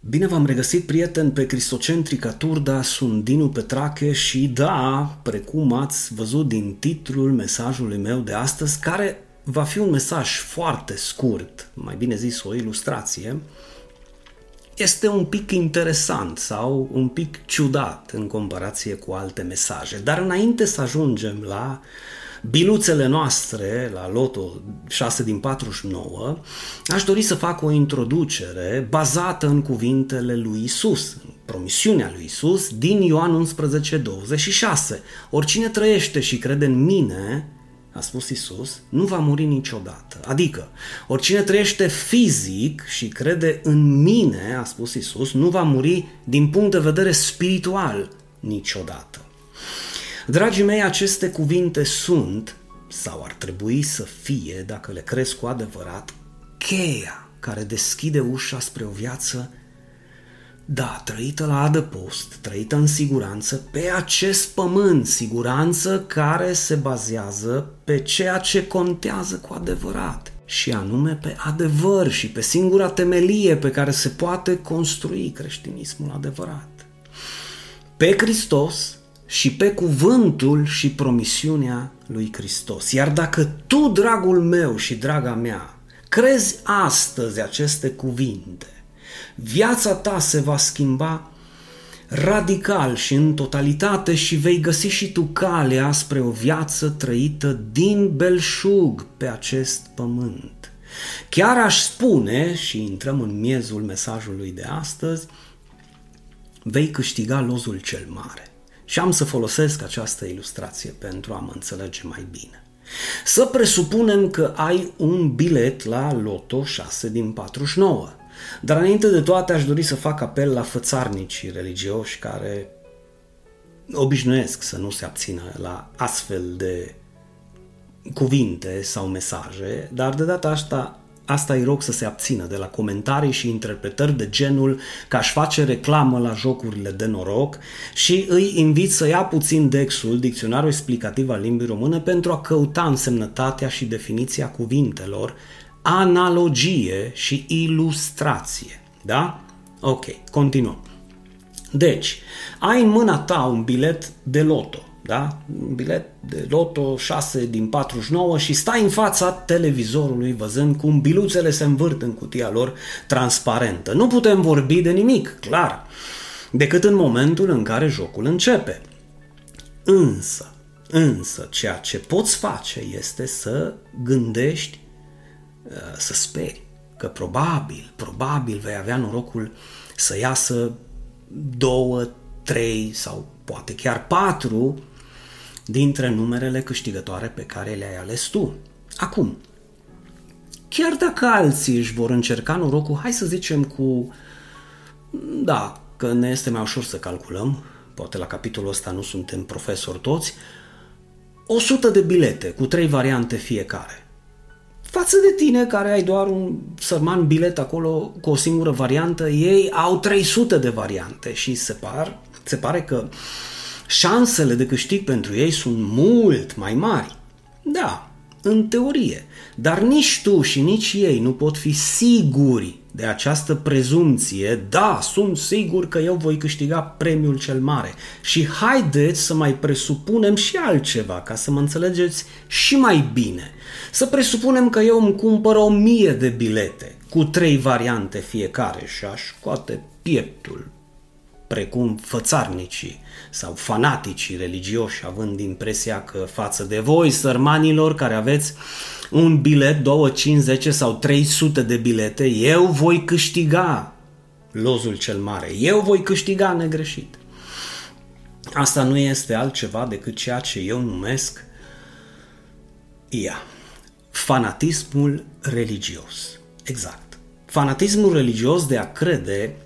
Bine v-am regăsit, prieteni, pe Cristocentrica Turda, sunt Dinu Petrache și da, precum ați văzut din titlul mesajului meu de astăzi, care va fi un mesaj foarte scurt, mai bine zis o ilustrație, este un pic interesant sau un pic ciudat în comparație cu alte mesaje. Dar înainte să ajungem la biluțele noastre, la Loto 6 din 49, aș dori să fac o introducere bazată în cuvintele lui Isus, în promisiunea lui Isus din Ioan 11, 26. Oricine trăiește și crede în mine, a spus Isus, nu va muri niciodată. Adică, oricine trăiește fizic și crede în mine, a spus Isus, nu va muri din punct de vedere spiritual niciodată. Dragii mei, aceste cuvinte sunt, sau ar trebui să fie, dacă le crezi cu adevărat, cheia care deschide ușa spre o viață da, trăită la adăpost, trăită în siguranță pe acest pământ, siguranță care se bazează pe ceea ce contează cu adevărat și anume pe adevăr și pe singura temelie pe care se poate construi creștinismul adevărat. Pe Hristos și pe cuvântul și promisiunea lui Hristos. Iar dacă tu, dragul meu și draga mea, crezi astăzi aceste cuvinte, viața ta se va schimba radical și în totalitate și vei găsi și tu calea spre o viață trăită din belșug pe acest pământ. Chiar aș spune, și intrăm în miezul mesajului de astăzi, vei câștiga lozul cel mare. Și am să folosesc această ilustrație pentru a mă înțelege mai bine. Să presupunem că ai un bilet la Loto 6 din 49. Dar înainte de toate aș dori să fac apel la fățarnicii religioși care obișnuiesc să nu se abțină la astfel de cuvinte sau mesaje, dar de data asta Asta îi rog să se abțină de la comentarii și interpretări de genul că aș face reclamă la jocurile de noroc și îi invit să ia puțin dexul, dicționarul explicativ al limbii române, pentru a căuta însemnătatea și definiția cuvintelor analogie și ilustrație. Da? Ok, continuăm. Deci, ai în mâna ta un bilet de loto, da? Un bilet de loto 6 din 49 și stai în fața televizorului văzând cum biluțele se învârt în cutia lor transparentă. Nu putem vorbi de nimic, clar, decât în momentul în care jocul începe. Însă, însă, ceea ce poți face este să gândești Uh, să speri că probabil, probabil vei avea norocul să iasă două, trei sau poate chiar patru dintre numerele câștigătoare pe care le-ai ales tu. Acum, chiar dacă alții își vor încerca norocul, hai să zicem cu, da, că ne este mai ușor să calculăm, poate la capitolul ăsta nu suntem profesori toți, 100 de bilete cu trei variante fiecare față de tine care ai doar un sărman bilet acolo cu o singură variantă, ei au 300 de variante și se, par, se pare că șansele de câștig pentru ei sunt mult mai mari. Da, în teorie, dar nici tu și nici ei nu pot fi siguri de această prezumție, da, sunt sigur că eu voi câștiga premiul cel mare. Și haideți să mai presupunem și altceva, ca să mă înțelegeți și mai bine. Să presupunem că eu îmi cumpăr o mie de bilete, cu trei variante fiecare și aș scoate pieptul, precum fățarnicii sau fanaticii religioși, având impresia că față de voi, sărmanilor care aveți un bilet, 2, 5, 10 sau 300 de bilete, eu voi câștiga lozul cel mare. Eu voi câștiga negreșit. Asta nu este altceva decât ceea ce eu numesc ia. Fanatismul religios. Exact. Fanatismul religios de a crede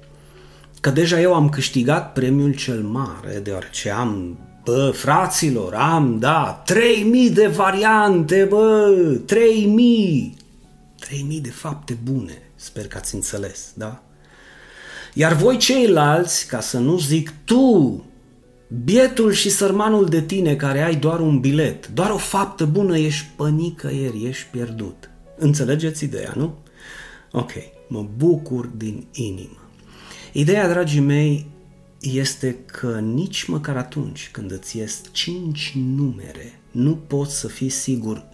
că deja eu am câștigat premiul cel mare, deoarece am Bă, fraților, am, da, 3000 de variante, bă, 3000. 3000 de fapte bune, sper că ați înțeles, da? Iar voi ceilalți, ca să nu zic tu, bietul și sărmanul de tine care ai doar un bilet, doar o faptă bună, ești pănicăieri, ești pierdut. Înțelegeți ideea, nu? Ok, mă bucur din inimă. Ideea, dragii mei, este că nici măcar atunci când îți ies cinci numere, nu poți să fii sigur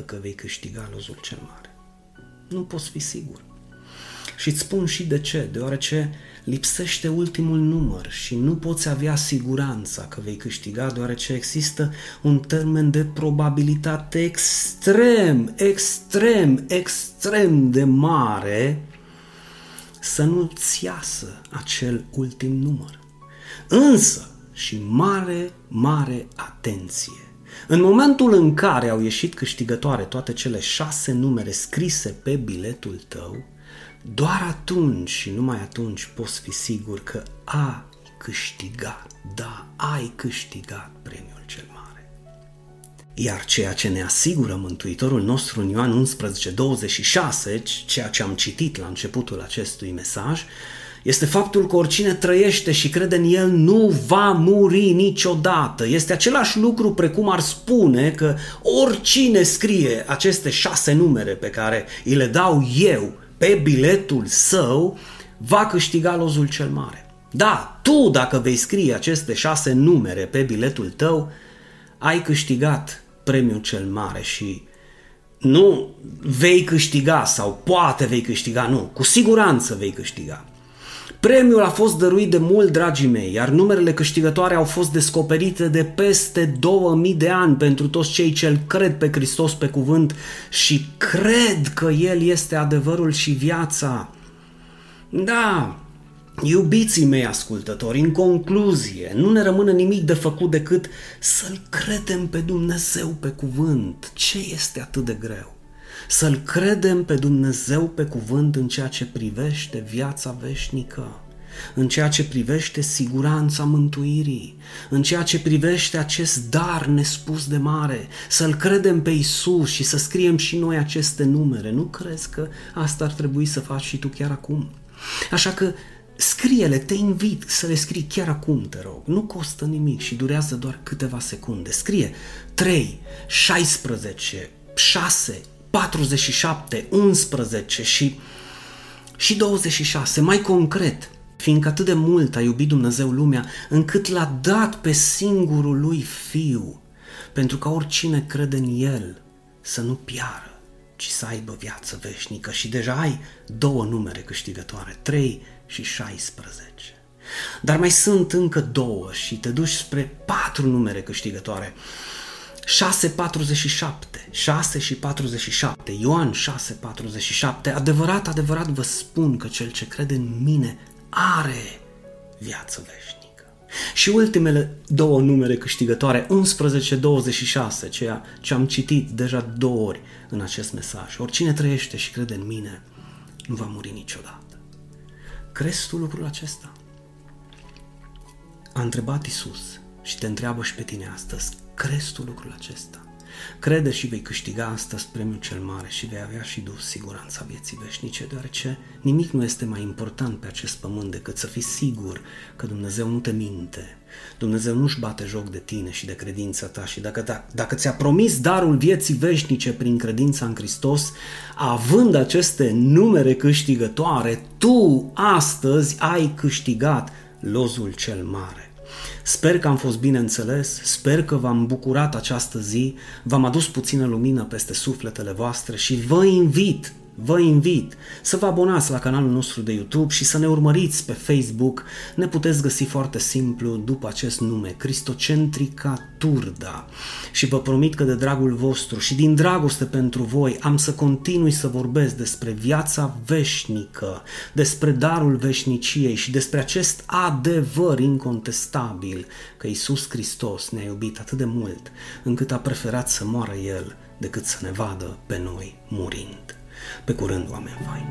100% că vei câștiga lozul cel mare. Nu poți fi sigur. Și îți spun și de ce, deoarece lipsește ultimul număr și nu poți avea siguranța că vei câștiga, deoarece există un termen de probabilitate extrem, extrem, extrem de mare să nu-ți țiasă acel ultim număr. Însă, și mare, mare atenție! În momentul în care au ieșit câștigătoare toate cele șase numere scrise pe biletul tău, doar atunci și numai atunci poți fi sigur că a câștigat, da, ai câștigat premiul cel mare. Iar ceea ce ne asigură Mântuitorul nostru în Ioan 11, 26, ceea ce am citit la începutul acestui mesaj, este faptul că oricine trăiește și crede în el nu va muri niciodată. Este același lucru precum ar spune că oricine scrie aceste șase numere pe care îi le dau eu pe biletul său, va câștiga lozul cel mare. Da, tu dacă vei scrie aceste șase numere pe biletul tău, ai câștigat premiul cel mare și nu vei câștiga sau poate vei câștiga, nu, cu siguranță vei câștiga. Premiul a fost dăruit de mult, dragii mei, iar numerele câștigătoare au fost descoperite de peste 2000 de ani pentru toți cei ce îl cred pe Hristos pe cuvânt și cred că El este adevărul și viața. Da, Iubiții mei ascultători, în concluzie, nu ne rămâne nimic de făcut decât să-L credem pe Dumnezeu pe cuvânt. Ce este atât de greu? să-L credem pe Dumnezeu pe cuvânt în ceea ce privește viața veșnică, în ceea ce privește siguranța mântuirii, în ceea ce privește acest dar nespus de mare, să-L credem pe Isus și să scriem și noi aceste numere. Nu crezi că asta ar trebui să faci și tu chiar acum? Așa că Scrie-le, te invit să le scrii chiar acum, te rog. Nu costă nimic și durează doar câteva secunde. Scrie 3, 16, 6, 47, 11 și, și 26, mai concret, fiindcă atât de mult a iubit Dumnezeu lumea, încât l-a dat pe singurul lui Fiu, pentru ca oricine crede în El să nu piară, ci să aibă viață veșnică. Și deja ai două numere câștigătoare, 3 și 16. Dar mai sunt încă două și te duci spre patru numere câștigătoare. 6.47, 6 și 47, Ioan 6.47, adevărat, adevărat vă spun că cel ce crede în mine are viață veșnică. Și ultimele două numere câștigătoare, 11.26, ceea ce am citit deja două ori în acest mesaj. Oricine trăiește și crede în mine, nu va muri niciodată. Crezi tu lucrul acesta? A întrebat Isus și te întreabă și pe tine astăzi, crezi tu lucrul acesta? Crede și vei câștiga astăzi premiul cel mare și vei avea și tu siguranța vieții veșnice, deoarece nimic nu este mai important pe acest pământ decât să fii sigur că Dumnezeu nu te minte, Dumnezeu nu-și bate joc de tine și de credința ta și dacă, dacă, dacă ți-a promis darul vieții veșnice prin credința în Hristos, având aceste numere câștigătoare, tu astăzi ai câștigat lozul cel mare. Sper că am fost bine înțeles, sper că v-am bucurat această zi, v-am adus puțină lumină peste sufletele voastre și vă invit Vă invit să vă abonați la canalul nostru de YouTube și să ne urmăriți pe Facebook. Ne puteți găsi foarte simplu după acest nume, Cristocentrica Turda. Și vă promit că de dragul vostru și din dragoste pentru voi am să continui să vorbesc despre viața veșnică, despre darul veșniciei și despre acest adevăr incontestabil că Isus Hristos ne-a iubit atât de mult încât a preferat să moară El decât să ne vadă pe noi murind. Pe curând, oameni faini!